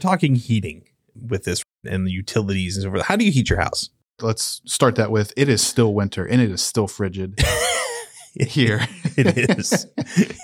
talking heating with this and the utilities and so forth. How do you heat your house? Let's start that with it is still winter and it is still frigid here. it is.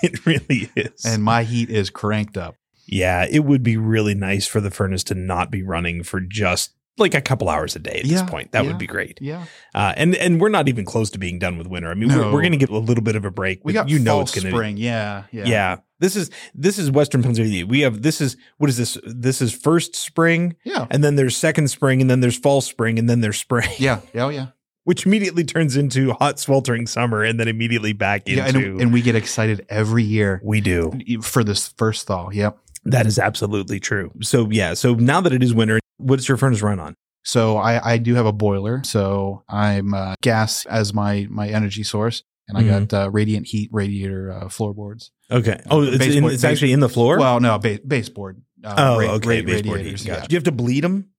It really is. and my heat is cranked up. yeah, it would be really nice for the furnace to not be running for just like a couple hours a day at Yeah, this point. That yeah. would be great. Yeah. Uh, and and we're not even close to being done with winter. I mean, we're, we're going to get a little bit of a break. We got you know it's going to spring. Yeah. Yeah. Yeah. This is this is Western Pennsylvania. We have this is what is this? This is first spring, Yeah. and then there's second spring, and then there's fall spring, and then there's spring, Yeah. Yeah. Oh, yeah. which immediately turns into hot sweltering summer, and then immediately back into. Yeah. And, and we get excited every year we do. for this first thaw. Yep. That is absolutely true. So yeah. So now that it is winter, what's your furnace run on? So I, I do have a boiler. So I'm uh, gas as my my energy source, and I Mhm. got uh, radiant heat radiator uh, floorboards. Okay. Oh, it's, in, it's base- actually in the floor. Well, no, ba- baseboard. Uh, oh, ra- okay. ra- baseboard radiators. heat. Gotcha. Yeah. Do you have to bleed them?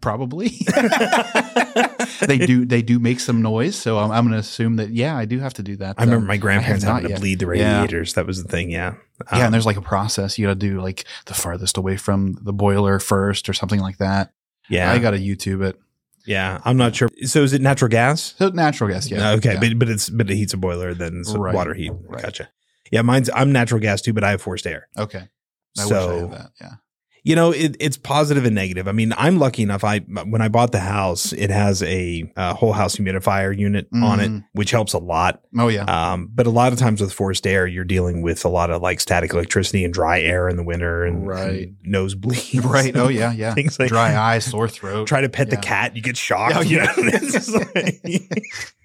Probably. they do. They do make some noise. So I'm, I'm going to assume that. Yeah, I do have to do that. I remember Um, my grandparents not having to yet. bleed the Yeah. radiators. That was the thing. Yeah. yeah, Um, and there's like a process. You got to do like the farthest away from the boiler first, or something like that. yeah. I got to YouTube it. Yeah. I'm not sure. So is it natural gas? So natural gas. Yeah. Okay, Yeah. but but it's but it heats a boiler then so Right, water heat. right. Gotcha. Yeah, mine's I'm natural gas too, but I have forced air. okay. I wish I so had that. Yeah. You know it, it's positive and negative. I mean, I'm lucky enough. I when I bought the house, it has a, uh whole house humidifier unit on it, Mhm. which helps a lot. Oh yeah. Um, but a lot of times with forced air, you're dealing with a lot of like static electricity and dry air in the winter and, Right. and nosebleeds, right. Oh yeah. Yeah. things like Dry eyes, sore throat. try to pet the cat, you get shocked. Oh, you know? Like-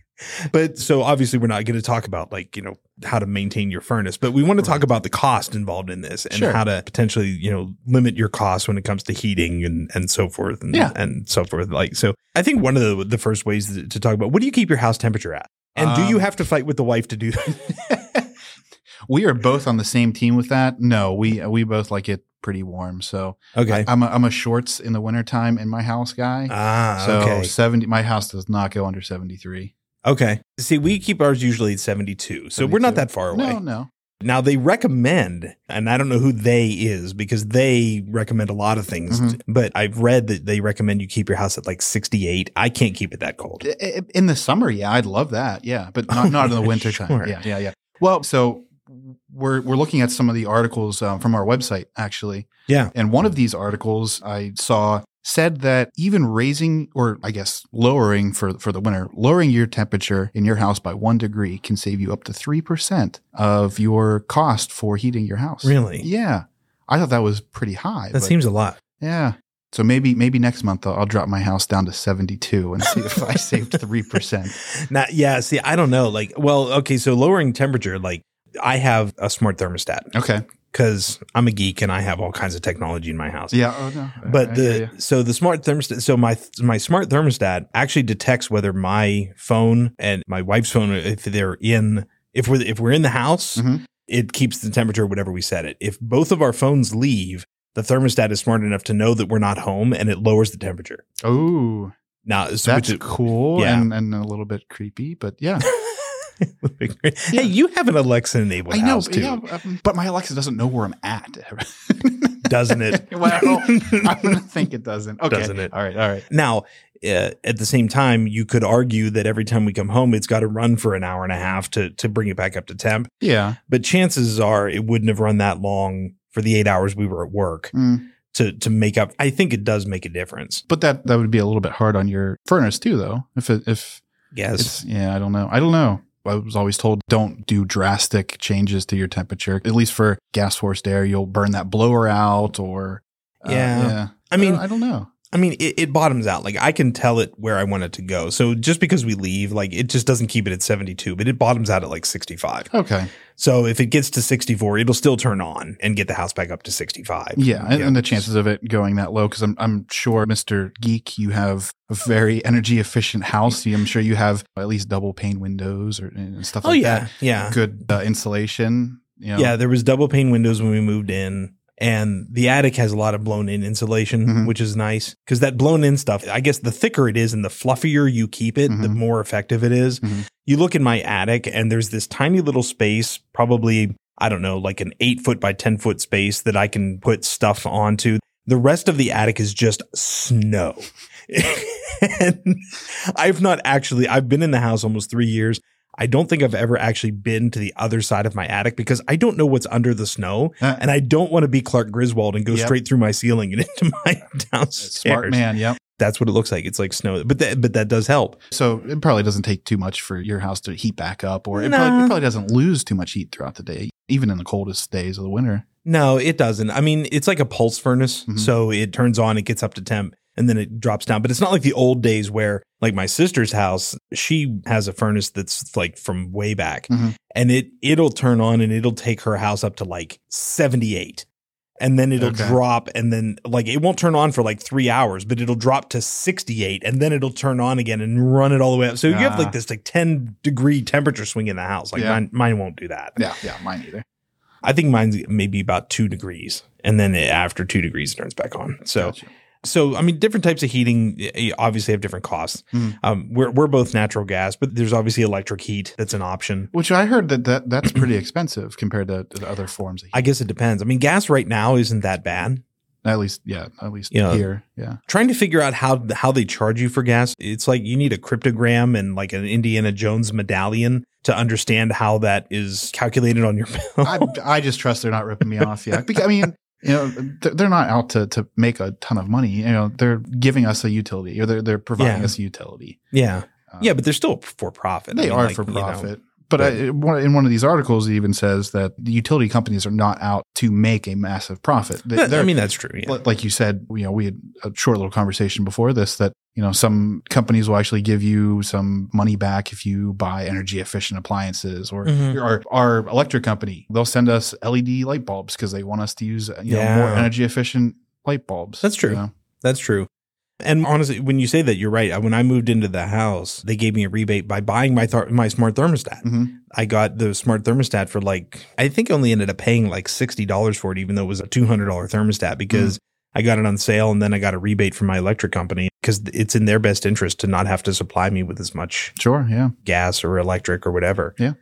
but so obviously we're not going to talk about like you know how to maintain your furnace, but we want to talk about the cost involved in this and Sure. how to potentially you know limit your costs when it comes to heating and and so forth and Yeah. and so forth. Like so, I think one of the the first ways to, talk about what do you keep your house temperature at, and do you Um, have to fight with the wife to do that? we are both on the same team with that. No, we we both like it pretty warm. So Okay. I'm a, I'm a shorts in the wintertime in my house guy. Ah, so okay. 70 my house does not go under 73. Okay. See, we keep ours usually at 72. So we're not that far away. No, no. Now they recommend, and I don't know who they is because they recommend a lot of things, Mhm. but I've read that they recommend you keep your house at like 68. I can't keep it that cold. In the summer, yeah, I'd love that. Yeah, but not, not in the winter sure. time. Yeah, yeah, yeah. Well, so we're we're looking at some of the articles um, from our website actually, Yeah. and one of these articles I saw said that even raising or I guess lowering for for the winter, lowering your temperature in your house by one degree can save you up to three percent of your cost for heating your house. Really? Yeah, I thought that was pretty high. That seems a lot. yeah. So maybe maybe next month I'll, I'll drop my house down to 72 and see if I saved 3%. Now, yeah, see, I don't know. Like, well, okay, so lowering temperature, like I have a smart thermostat Okay. Because I'm a geek and I have all kinds of technology in my house. Yeah, oh no. But I- the so the smart thermostat so my my smart thermostat actually detects whether my phone and my wife's phone if they're in if we're if we're in the house Mhm. it keeps the temperature whatever we set it. If both of our phones leave, the thermostat is smart enough to know that we're not home and it lowers the temperature. Oh, Now, so that's is- cool yeah. and, and a little bit creepy, but yeah. hey, you have an Alexa enabled I know, house too, yeah, um, but my Alexa doesn't know where I'm at. doesn't it? well, I'm going think it doesn't. Okay. Doesn't it? All right. All right. Now, uh, at the same time, you could argue that every time we come home, it's got to run for an hour and a half to to bring it back up to temp. Yeah. But chances are, it wouldn't have run that long for the eight hours we were at work Mm. to to make up. I think it does make a difference. But that, that would be a little bit hard on your furnace too, though. If it, if Yes. Yeah, I don't know. I don't know. I was always told don't do drastic changes to your temperature. At least for gas forced air, you'll burn that blower out or. uh, Yeah. I mean, I don't, I don't know. I mean, it, it bottoms out. Like I can tell it where I want it to go. So just because we leave, like it just doesn't keep it at 72, but it bottoms out at like 65. Okay. So if it gets to 64, it'll still turn on and get the house back up to 65. Yeah, and, and the chances of it going that low, because I'm I'm sure, Mister Geek, you have a very energy efficient house. I'm sure you have at least double pane windows or and stuff Oh like yeah, that. yeah, Good uh, insulation. You know. yeah. There was double pane windows when we moved in, and the attic has a lot of blown in insulation, Mhm. which is nice because that blown in stuff. I guess the thicker it is and the fluffier you keep it, the Mhm. more effective it is. Mhm. You look in my attic, and there's this tiny little space, probably I don't know, like an eight foot by ten foot space that I can put stuff onto. The rest of the attic is just snow. and I've not actually, I've been in the house almost three years. I don't think I've ever actually been to the other side of my attic because I don't know what's under the snow. Uh, And I don't want to be Clark Griswold and go Yep. straight through my ceiling and into my downstairs. Smart man. Yep. That's what it looks like. It's like snow, but that, but that does help. So it probably doesn't take too much for your house to heat back up, or it, Nah. probably, it probably doesn't lose too much heat throughout the day, even in the coldest days of the winter. No, it doesn't. I mean, it's like a pulse furnace. Mhm. So it turns on, it gets up to temp, and then it drops down. But it's not like the old days where, like my sister's house, she has a furnace that's like from way back, Mhm. and it it'll turn on and it'll take her house up to like seventy eight. And then it'll Okay. drop, and then like it won't turn on for like three hours, but it'll drop to 68, and then it'll turn on again and run it all the way up. So you have Ah. like this like 10 degree temperature swing in the house. Like Yeah. mine, mine won't do that. Yeah, yeah, mine either. I think mine's maybe about two degrees, and then after two degrees, it turns back on. So, Gotcha. So I mean, different types of heating obviously have different costs. Mhm. Um, we're we're both natural gas, but there's obviously electric heat that's an option. Which I heard that, that that's pretty expensive compared to, to the other forms of heat. I guess it depends. I mean, gas right now isn't that bad. at least, yeah, at least Yeah. here. Yeah. Trying to figure out how how they charge you for gas, it's like you need a cryptogram and like an Indiana Jones medallion to understand how that is calculated on your bill. I, I just trust they're not ripping me off. Yeah. Because, I mean, you know, they're not out to, to make a ton of money. You know, they're giving us a utility or they're, they're providing Yeah. us a utility. yeah, Um, yeah, but they're still for profit. I They mean, are like, for you know, profit. But I, in one of these articles, it even says that the utility companies are not out to make a massive profit. They, I mean, that's true. Yeah. like you said, you know, we had a short little conversation before this that, you know, some companies will actually give you some money back if you buy energy efficient appliances or Mhm. our, our electric company, they'll send us LED light bulbs because they want us to use, you know, more energy efficient light bulbs. That's true. you know? That's true. And honestly, when you say that, you're right. When I moved into the house, they gave me a rebate by buying my th- my smart thermostat. Mhm. I got the smart thermostat for like I think I only ended up paying like sixty dollars for it, even though it was a two hundred dollar thermostat because I got it on sale and then I got a rebate from my electric company because it's in their best interest to not have to supply me with as much Sure. Yeah. gas or electric or whatever. Yeah.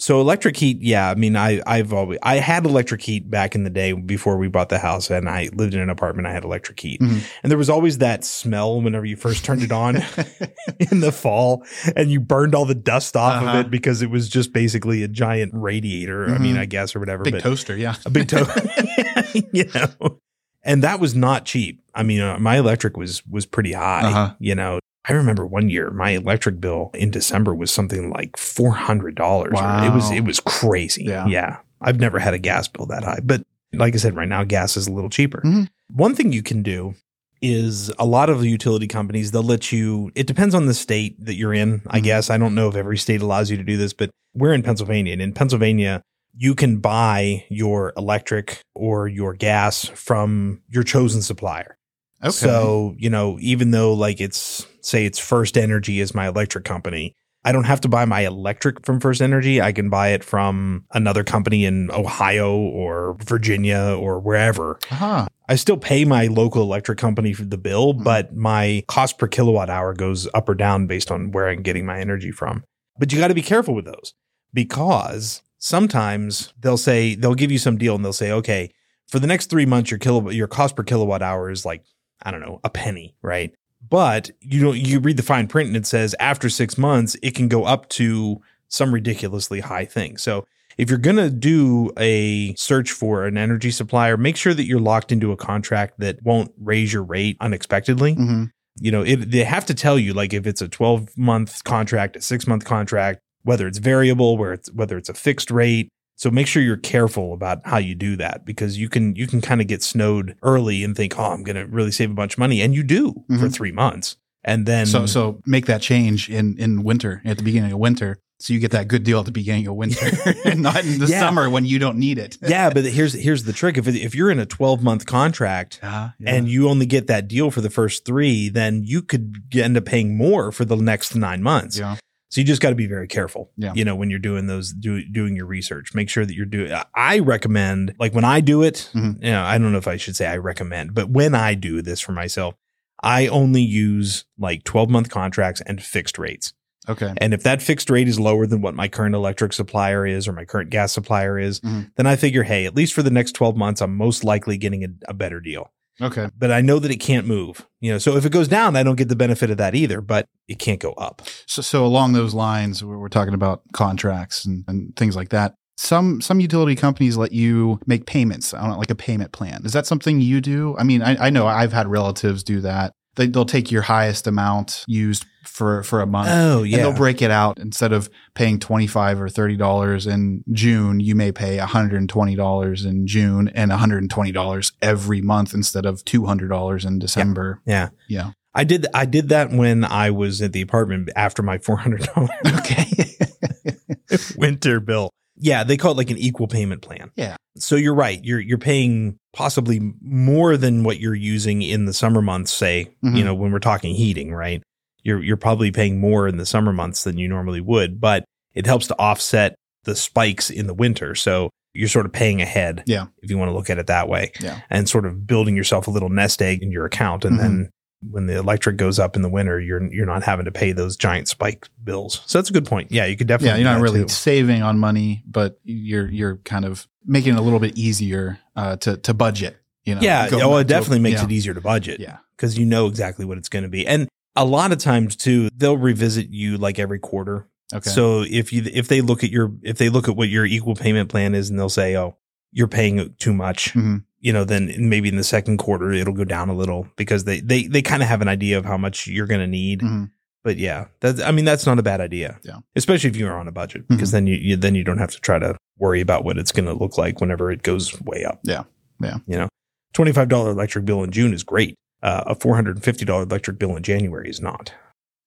So electric heat, yeah. I mean, I I've always I had electric heat back in the day before we bought the house, and I lived in an apartment. I had electric heat, Mhm. and there was always that smell whenever you first turned it on in the fall, and you burned all the dust off Uh-huh. of it because it was just basically a giant radiator. I mean, Mhm. I guess or whatever, Big but toaster. Yeah. a big toe, you know. And that was not cheap. I mean, uh, my electric was was pretty high. Uh-huh. You know, I remember one year my electric bill in December was something like four hundred dollars. Wow. It was it was crazy. Yeah. yeah. I've never had a gas bill that high, but like I said, right now gas is a little cheaper. Mhm. One thing you can do is a lot of the utility companies they'll let you it depends on the state that you're in i Mhm. guess i don't know if every state allows you to do this but we're in pennsylvania and in pennsylvania you can buy your electric or your gas from your chosen supplier Okay. so you know even though like it's say it's FirstEnergy is my electric company i don't have to buy my electric from FirstEnergy i can buy it from another company in ohio or virginia or wherever uh-huh. I still pay my local electric company for the bill, Mhm. but my cost per kilowatt hour goes up or down based on where I'm getting my energy from. But you got to be careful with those because sometimes they'll say they'll give you some deal and they'll say, okay, for the next three months, your kilo your cost per kilowatt hour is like I don't know a penny, right? But you don't you read the fine print and it says after six months it can go up to some ridiculously high thing. So if you're going to do a search for an energy supplier, make sure that you're locked into a contract that won't raise your rate unexpectedly. hmm You know, it, they have to tell you like if it's a 12 month contract, a six month contract, whether it's variable, where it's whether it's a fixed rate. So make sure you're careful about how you do that because you can you can kind of get snowed early and think, oh, I'm going to really save a bunch of money, and you do for Mhm. three months, and then So so make that change in in winter at the beginning of winter, so you get that good deal at the beginning of winter, and not in the Yeah. summer when you don't need it. yeah, but here's here's the trick: if it, if you're in a 12 month contract Uh, yeah. and you only get that deal for the first three, then you could end up paying more for the next nine months. yeah, So you just got to be very careful. Yeah. You know, when you're doing those, do, doing your research, make sure that you're doing. I recommend, like when I do it, Mhm. you know, I don't know if I should say I recommend, but when I do this for myself, I only use like 12 month contracts and fixed rates. okay, And if that fixed rate is lower than what my current electric supplier is or my current gas supplier is, Mhm. then I figure, hey, at least for the next 12 months, I'm most likely getting a, a better deal. Okay. but I know that it can't move. You know, so if it goes down, I don't get the benefit of that either, but it can't go up. So, so along those lines, we're, we're talking about contracts and, and things like that. Some some utility companies let you make payments on like a payment plan. Is that something you do? I mean, I, I know I've had relatives do that. They, they'll take your highest amount used for for a month. Oh, And they'll break it out instead of paying twenty five or thirty dollars in June. You may pay one hundred and twenty dollars in June and one hundred and twenty dollars every month instead of two hundred dollars in December. Yeah. Yeah. I did I did that when I was at the apartment after my $400 Okay. winter bill. Yeah, they call it like an equal payment plan. Yeah. So you're right. You're you're paying possibly more than what you're using in the summer months, say, Mhm. you know, when we're talking heating, right? You're you're probably paying more in the summer months than you normally would, but it helps to offset the spikes in the winter. So you're sort of paying ahead. Yeah. If you want to look at it that way. Yeah. And sort of building yourself a little nest egg in your account. And then when the electric goes up in the winter, you're you're not having to pay those giant spike bills. So that's a good point. Yeah, you could definitely yeah, you're not really too. saving on money, but you're you're kind of making it a little bit easier uh, to to budget. You know, Yeah, Going oh, it definitely makes yeah. it easier to budget. Yeah, because you know exactly what it's going to be. And a lot of times too, they'll revisit you like every quarter. okay. So if you if they look at your if they look at what your equal payment plan is and they'll say, "Oh, you're paying too much," Mhm. you know, then maybe in the second quarter it'll go down a little because they they they kind of have an idea of how much you're going to need. Mhm. But yeah, that's I mean that's not a bad idea. Yeah. especially if you're on a budget because then you, you then you don't have to try to worry about what it's going to look like whenever it goes way up. Yeah. Yeah. You know, twenty five dollar electric bill in June is great. Uh, a four hundred and fifty dollar electric bill in January is not.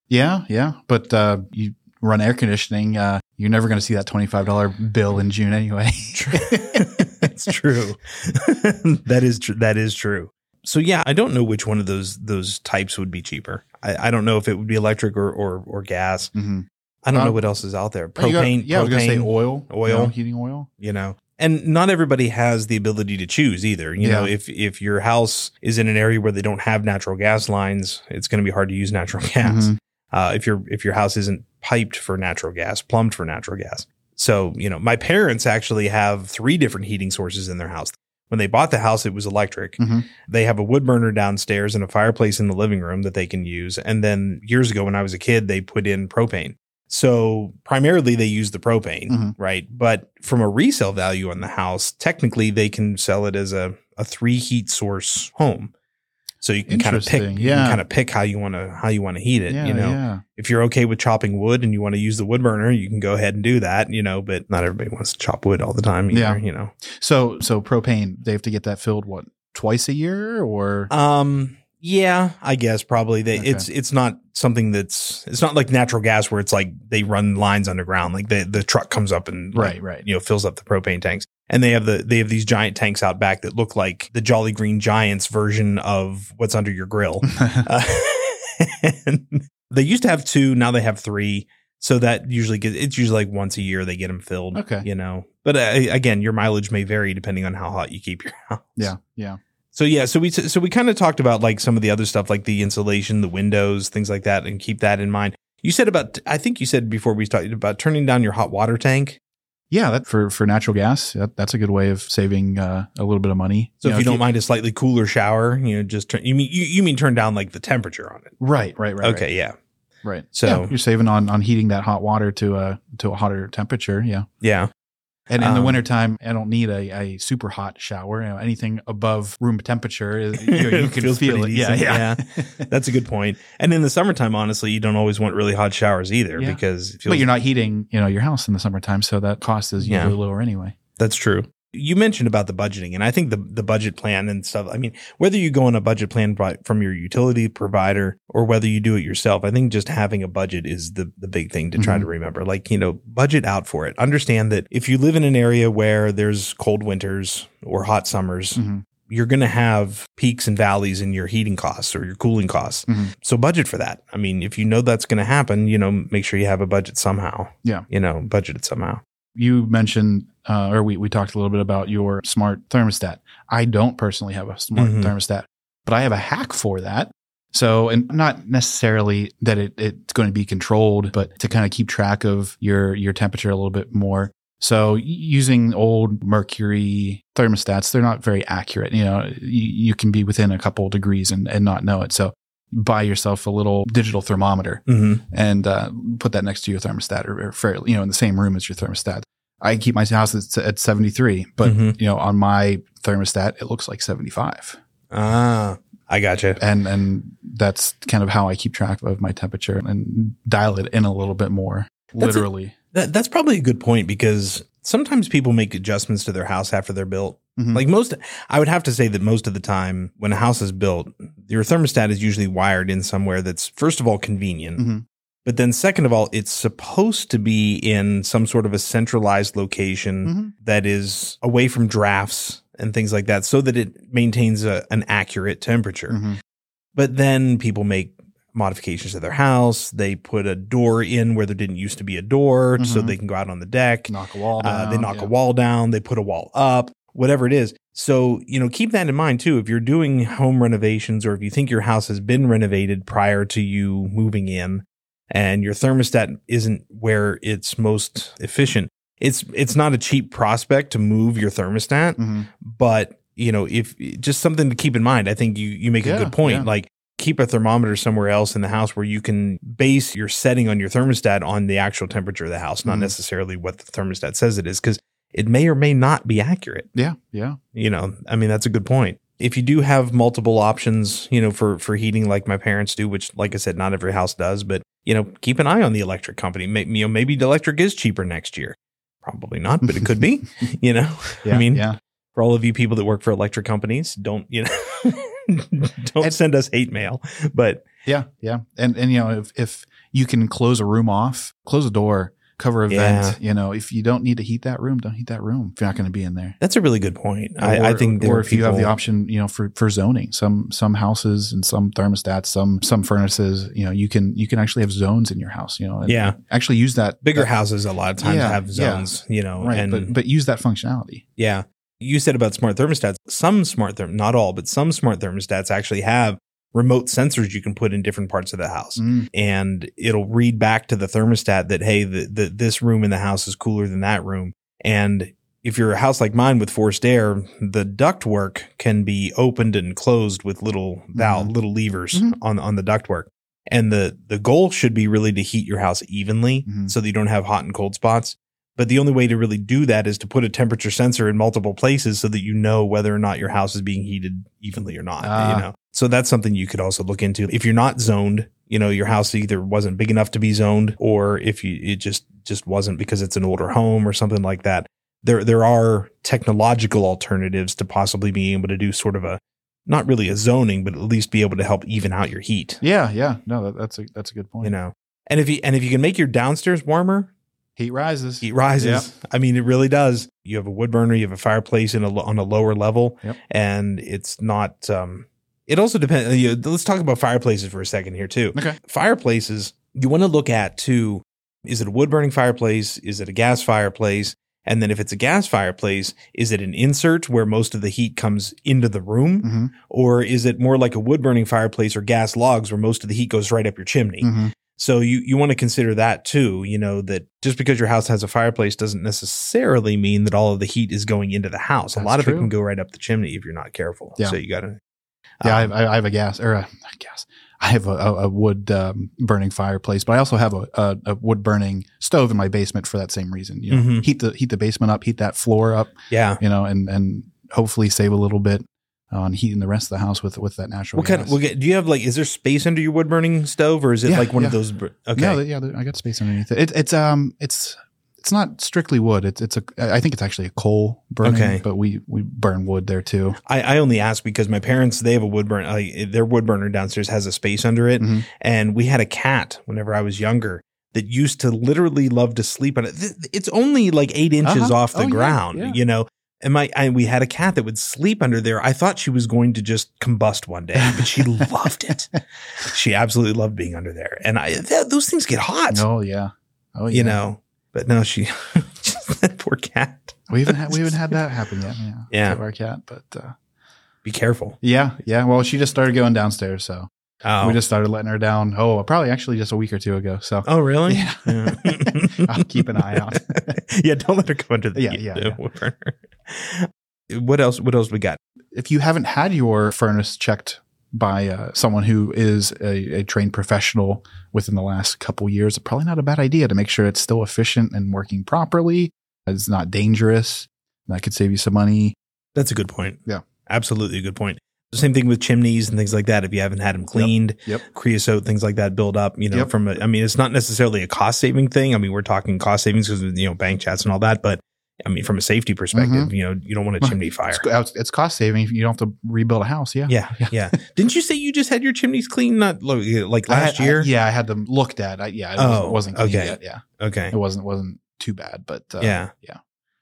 yeah, yeah. But uh, you run air conditioning, uh, you're never going to see that twenty five dollar bill in June anyway. That's true. that is true. That is true. So yeah, I don't know which one of those those types would be cheaper. I, I don't know if it would be electric or or, or gas. Mhm. I don't Uh, know what else is out there. Got- Propane. yeah, I was to say propane, oil, Oil. you know, heating oil. you know and not everybody has the ability to choose either you know if if your house is in an area where they don't have natural gas lines it's going to be hard to use natural gas Mhm. uh, if your if your house isn't piped for natural gas plumbed for natural gas so you know my parents actually have three different heating sources in their house when they bought the house it was electric Mhm. they have a wood burner downstairs and a fireplace in the living room that they can use and then years ago when i was a kid they put in propane so primarily they use the propane, Mhm. right? But from a resale value on the house, technically they can sell it as a, a three heat source home. So you can kind of pick, Yeah. kind of pick how you want to how you want to heat it. Yeah, you know, yeah. if you're okay with chopping wood and you want to use the wood burner, you can go ahead and do that. You know, but not everybody wants to chop wood all the time. Either, Yeah. you know. So so propane, they have to get that filled what twice a year or Um. Yeah, I guess probably they. Okay. It's it's not something that's it's not like natural gas where it's like they run lines underground. Like the the truck comes up and like, right, right. you know fills up the propane tanks, and they have the they have these giant tanks out back that look like the Jolly Green Giants version of what's under your grill. Uh, they used to have two, now they have three. So that usually gets it's usually like once a year they get them filled. Okay. you know. But uh, again, your mileage may vary depending on how hot you keep your house. yeah, yeah. So yeah, so we so we kind of talked about like some of the other stuff like the insulation, the windows, things like that, and keep that in mind. You said about I think you said before we started about turning down your hot water tank. Yeah, that for for natural gas, that, that's a good way of saving uh, a little bit of money. So know, if you don't mind a slightly cooler shower, you know, just turn. You mean you, you mean turn down like the temperature on it? right, right, right. okay, yeah, right. right. So- Yeah, you're saving on on heating that hot water to a to a hotter temperature. Yeah, yeah, and in the Um, wintertime, I don't need a, a super hot shower. You know, anything above room temperature, is- you, you can feel it. pretty Yeah, decent, yeah. That's a good point. And in the summertime, honestly, you don't always want really hot showers either Yeah. because it feels, but you're not heating, you know, your house in the summertime, so that cost is Yeah. usually lower anyway. That's true. You mentioned about the budgeting, and I think the the budget plan and stuff. I mean, whether you go on a budget plan by, from your utility provider or whether you do it yourself, I think just having a budget is the the big thing to try Mhm. to remember. Like you know, budget out for it. Understand that if you live in an area where there's cold winters or hot summers, Mhm. you're going to have peaks and valleys in your heating costs or your cooling costs. Mhm. So budget for that. I mean, if you know that's going to happen, you know, make sure you have a budget somehow. Yeah. You know, budget it somehow. You mentioned, uh, or we, we talked a little bit about your smart thermostat. I don't personally have a smart Mhm. thermostat, but I have a hack for that. So, and not necessarily that it, it's going to be controlled, but to kind of keep track of your, your temperature a little bit more. So using old mercury thermostats, they're not very accurate. You know, you, you can be within a couple degrees and, and not know it. So buy yourself a little digital thermometer hmm and uh, put that next to your thermostat or, or fairly, you know, in the same room as your thermostat. I keep my house at, at 73, but Mhm. you know, on my thermostat, it looks like 75. Ah, I gotcha. And, and that's kind of how I keep track of my temperature and dial it in a little bit more, That's a- literally. That, that's probably a good point because sometimes people make adjustments to their house after they're built. Mhm. Like most, I would have to say that most of the time when a house is built, your thermostat is usually wired in somewhere that's first of all convenient, Mhm. But then second of all, it's supposed to be in some sort of a centralized location Mhm. that is away from drafts and things like that, so that it maintains a, an accurate temperature. Mhm. But then people make modifications to their house. They put a door in where there didn't used to be a door so Mhm. they can go out on the deck. Knock a wall Uh, down. they knock yeah. a wall down, they put a wall up, whatever it is. So, you know, keep that in mind too. If you're doing home renovations or if you think your house has been renovated prior to you moving in and your thermostat isn't where it's most efficient, it's it's not a cheap prospect to move your thermostat, Mhm. but you know, if just something to keep in mind, I think you you make a good point. yeah. Like keep a thermometer somewhere else in the house where you can base your setting on your thermostat on the actual temperature of the house, not Mhm. necessarily what the thermostat says it is, because it may or may not be accurate. Yeah. Yeah. You know, I mean, that's a good point. If you do have multiple options, you know, for for heating like my parents do, which like I said, not every house does, but you know, keep an eye on the electric company. May, you know, maybe the electric is cheaper next year. Probably not, but it could be. You know, Yeah. I mean, yeah. for all of you people that work for electric companies, don't you know? don't And- send us hate mail. But Yeah, yeah, and and you know if if you can close a room off, close a door, cover event. Yeah. You know, if you don't need to heat that room, don't heat that room if you're not going to be in there. that's a really good point. I, I think or if you have the option, you know, for for zoning, some some houses and some thermostats, some some furnaces, you know, you can you can actually have zones in your house. You know, and Yeah. actually use that bigger that- houses a lot of times Yeah, have yeah. zones, you know, right? and but but use that functionality. Yeah. You said about smart thermostats. Some smart therm, not all, but some smart thermostats actually have remote sensors you can put in different parts of the house. Mm, And it'll read back to the thermostat that, hey, the, the, this room in the house is cooler than that room. And if you're a house like mine with forced air, the ductwork can be opened and closed with little valve, Mhm. little levers Mhm. on, on the ductwork. And the, the goal should be really to heat your house evenly Mhm. so that you don't have hot and cold spots. But the only way to really do that is to put a temperature sensor in multiple places so that you know whether or not your house is being heated evenly or not. Ah. You know, so that's something you could also look into. If you're not zoned, you know, your house either wasn't big enough to be zoned, or if you it just just wasn't because it's an older home or something like that. There there are technological alternatives to possibly being able to do sort of a not really a zoning, but at least be able to help even out your heat. yeah, yeah. No, that, that's a that's a good point. You know, and if you and if you can make your downstairs warmer, Heat rises. heat rises. I mean, it really does. You have a wood burner, you have a fireplace in a, on a lower level, Yep. and it's not. Um, it also depends. You know, let's talk about fireplaces for a second here too. Okay. Fireplaces, you want to look at too. Is it a wood burning fireplace? Is it a gas fireplace? And then if it's a gas fireplace, is it an insert where most of the heat comes into the room? hmm Or is it more like a wood burning fireplace or gas logs where most of the heat goes right up your chimney? hmm So you, you want to consider that too, you know, that just because your house has a fireplace doesn't necessarily mean that all of the heat is going into the house. a That's lot of it can go right up the chimney if you're not careful. Yeah. So you got to. Yeah, um, I, I have a gas or a gas. I have a, a, a wood um, burning fireplace, but I also have a, a, a wood burning stove in my basement for that same reason. You know, Mhm. heat the heat the basement up, heat that floor up, yeah. you know, and and hopefully save a little bit on heating the rest of the house with with that natural. What kind of, gas. do you have like, is there space under your wood burning stove or is it Yeah, like one of those? Okay. No, yeah, I got space underneath it. it. It's um, it's it's not strictly wood. It's it's a. I think it's actually a coal burning. Okay. but we we burn wood there too. I, I only ask because my parents, they have a wood burn, like their wood burner downstairs has a space under it. Mhm. And we had a cat whenever I was younger that used to literally love to sleep on it. It's only like eight inches Uh-huh. off the Oh, yeah, ground, yeah. you know? And my, I, we had a cat that would sleep under there. I thought she was going to just combust one day, but she loved it. She absolutely loved being under there. And I, th- those things get hot, Oh yeah, oh yeah. you know, but no, she, that poor cat. we haven't had, we haven't had that happen yet. Yeah, Yeah. our cat, but uh, Be careful. yeah, yeah. Well, she just started going downstairs, so Oh, We just started letting her down. Oh, probably actually just a week or two ago. So oh, really? Yeah. Yeah. I'll keep an eye out. yeah, don't let her go under the Yeah, yeah, the yeah. burner. What else? What else we got? if you haven't had your furnace checked by uh, someone who is a, a trained professional within the last couple years, it's probably not a bad idea to make sure it's still efficient and working properly. It's not dangerous. That could save you some money. That's a good point. Yeah. absolutely a good point. Same thing with chimneys and things like that. If you haven't had them cleaned, Yep. creosote, things like that build up. You know, Yep. from a, I mean, it's not necessarily a cost saving thing. I mean, we're talking cost savings because you know bank chats and all that, but I mean, from a safety perspective, you know, you don't want a Well, chimney fire. Mm-hmm. It's, it's cost saving. You don't have to rebuild a house. Yeah. Yeah, yeah. Didn't you say you just had your chimneys cleaned not like I last year? I- yeah, I had them looked at. I, yeah, it Oh, wasn't, wasn't okay. yet. Yeah, Okay. it wasn't wasn't too bad, but uh, yeah. yeah.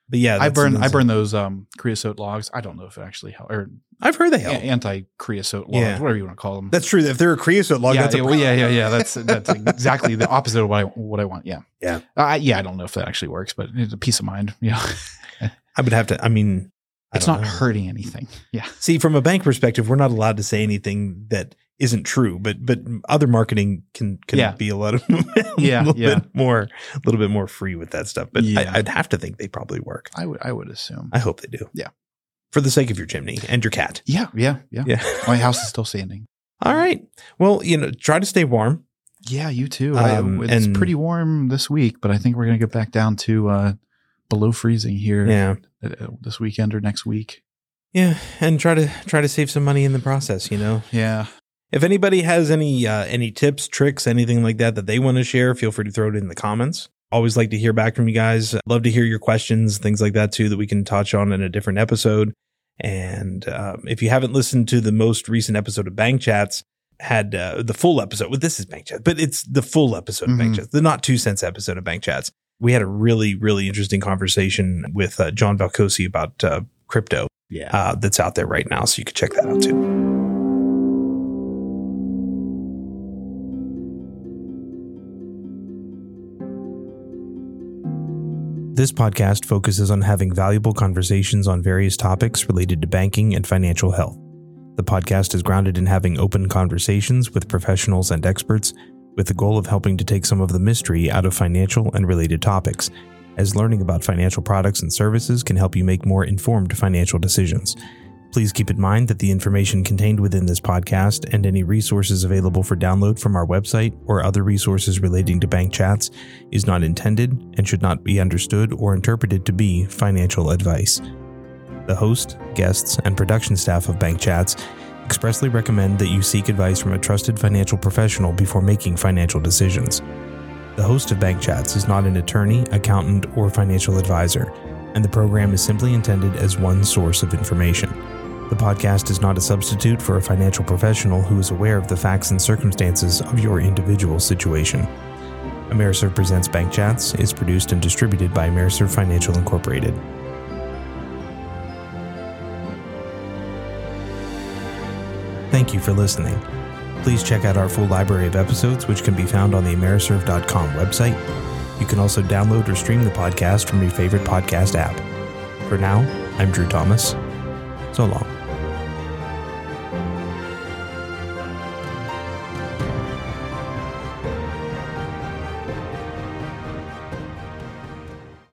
But yeah, I burn I burn those um, creosote logs. I don't know if it actually help or I've heard they help. anti creosote logs, Yeah. whatever you want to call them. That's true. If they're a creosote log, yeah, that's a yeah, well, yeah, yeah, yeah. That's that's exactly the opposite of what I what I want. Yeah, Yeah. Uh, I yeah, I don't know if that actually works, but it's a peace of mind. Know, I would have to. I mean, I it's not know. hurting anything. Yeah, See, from a bank perspective, we're not allowed to say anything that isn't true, but but other marketing can can Yeah. be a lot of Yeah, a little yeah. bit more a little bit more free with that stuff. But Yeah. I, I'd have to think they probably work. I would I would assume. I hope they do. Yeah. for the sake of your chimney and your cat. Yeah, yeah, yeah. Yeah. My house is still standing. All right. Well, you know, try to stay warm. Yeah, you too. I- Um, it's pretty warm this week, but I think we're gonna get back down to uh, below freezing here Yeah. uh, this weekend or next week. Yeah, and try to try to save some money in the process. You know, Yeah, if anybody has any uh, any tips, tricks, anything like that that they want to share, feel free to throw it in the comments. Always like to hear back from you guys. Love to hear your questions, things like that too, that we can touch on in a different episode. And um, if you haven't listened to the most recent episode of Bank Chats, had uh, the full episode. Well, this is Bank Chats, but it's the full episode of Bank Mhm. Chats, the not two cents episode of Bank Chats. We had a really, really interesting conversation with uh, John Valcosi about uh, crypto yeah. uh, that's out there right now. So you can check that out too. This podcast focuses on having valuable conversations on various topics related to banking and financial health. The podcast is grounded in having open conversations with professionals and experts with the goal of helping to take some of the mystery out of financial and related topics, as learning about financial products and services can help you make more informed financial decisions. Please keep in mind that the information contained within this podcast and any resources available for download from our website or other resources relating to bank chats is not intended and should not be understood or interpreted to be financial advice. The host, guests, and production staff of Bank Chats expressly recommend that you seek advice from a trusted financial professional before making financial decisions. The host of Bank Chats is not an attorney, accountant, or financial advisor, and the program is simply intended as one source of information. The podcast is not a substitute for a financial professional who is aware of the facts and circumstances of your individual situation. AmeriServ Presents Bank Chats is produced and distributed by AmeriServ Financial Incorporated. Thank you for listening. Please check out our full library of episodes, which can be found on the AmeriServ.com website. You can also download or stream the podcast from your favorite podcast app. For now, I'm Drew Thomas. So long.